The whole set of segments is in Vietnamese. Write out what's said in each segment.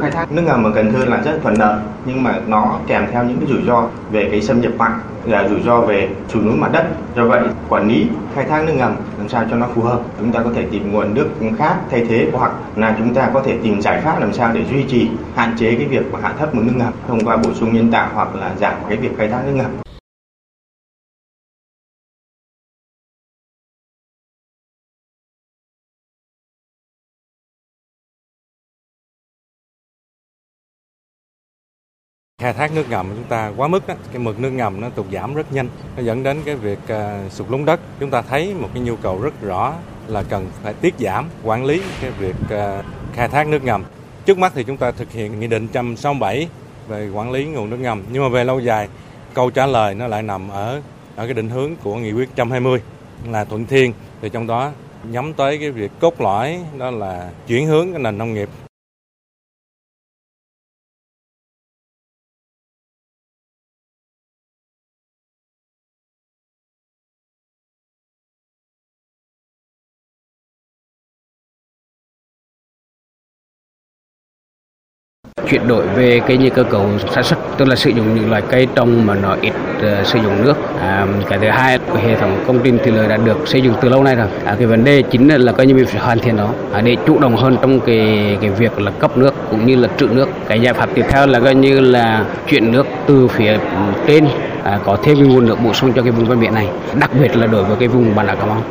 khai thác nước ngầm ở Cần Thơ là rất thuận lợi, nhưng mà nó kèm theo những cái rủi ro về cái xâm nhập mặn, là rủi ro về sụt lún mặt đất. Do vậy, quản lý, khai thác nước ngầm làm sao cho nó phù hợp? Chúng ta có thể tìm nguồn nước khác thay thế, hoặc là chúng ta có thể tìm giải pháp làm sao để duy trì, hạn chế cái việc mà hạ thấp mực nước ngầm thông qua bổ sung nhân tạo, hoặc là giảm cái việc khai thác nước ngầm. Khai thác nước ngầm của chúng ta quá mức cái mực nước ngầm nó tụt giảm rất nhanh. Nó dẫn đến cái việc uh, sụt lún đất. Chúng ta thấy một cái nhu cầu rất rõ là cần phải tiết giảm quản lý cái việc uh, khai thác nước ngầm. Trước mắt thì chúng ta thực hiện nghị định 167 về quản lý nguồn nước ngầm. Nhưng mà về lâu dài câu trả lời nó lại nằm ở ở cái định hướng của nghị quyết 120 là thuận thiên. Thì trong đó nhắm tới cái việc cốt lõi đó là chuyển hướng cái nền nông nghiệp. Chuyển đổi về cái như cơ cấu sản xuất tức là sử dụng những loại cây trồng mà nó ít uh, sử dụng nước. À, cái thứ hai hệ thống công trình thủy lợi đã được xây dựng từ lâu nay rồi. À, cái vấn đề chính là coi như mình phải hoàn thiện đó à, để chủ động hơn trong cái cái việc là cấp nước cũng như là trữ nước. Cái giải pháp tiếp theo là coi như là chuyển nước từ phía trên à, có thêm cái nguồn nước bổ sung cho cái vùng ven biển này đặc biệt là đối với cái vùng bản đảo Cà Mau.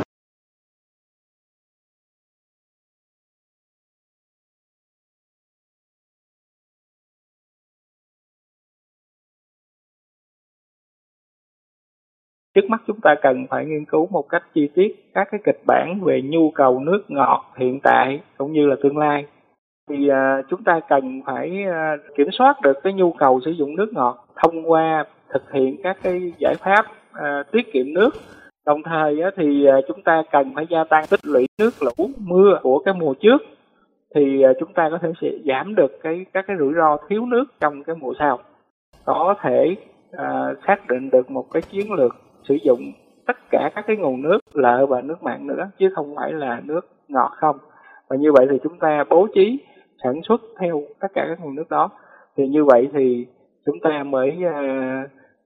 Trước mắt chúng ta cần phải nghiên cứu một cách chi tiết các cái kịch bản về nhu cầu nước ngọt hiện tại cũng như là tương lai. Thì uh, chúng ta cần phải uh, kiểm soát được cái nhu cầu sử dụng nước ngọt thông qua thực hiện các cái giải pháp uh, tiết kiệm nước. Đồng thời uh, thì uh, chúng ta cần phải gia tăng tích lũy nước lũ mưa của cái mùa trước. Thì uh, chúng ta có thể sẽ giảm được cái các cái rủi ro thiếu nước trong cái mùa sau. Có thể uh, xác định được một cái chiến lược sử dụng tất cả các cái nguồn nước, lợ và nước mặn nữa, chứ không phải là nước ngọt không. Và như vậy thì chúng ta bố trí, sản xuất theo tất cả các nguồn nước đó. Thì như vậy thì chúng ta mới ờ,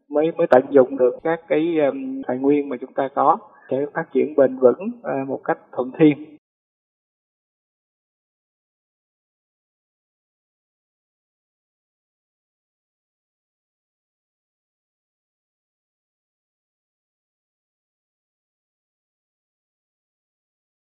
mới mới tận dụng được các cái tài nguyên mà chúng ta có để phát triển bền vững ờ, một cách thuận thiên.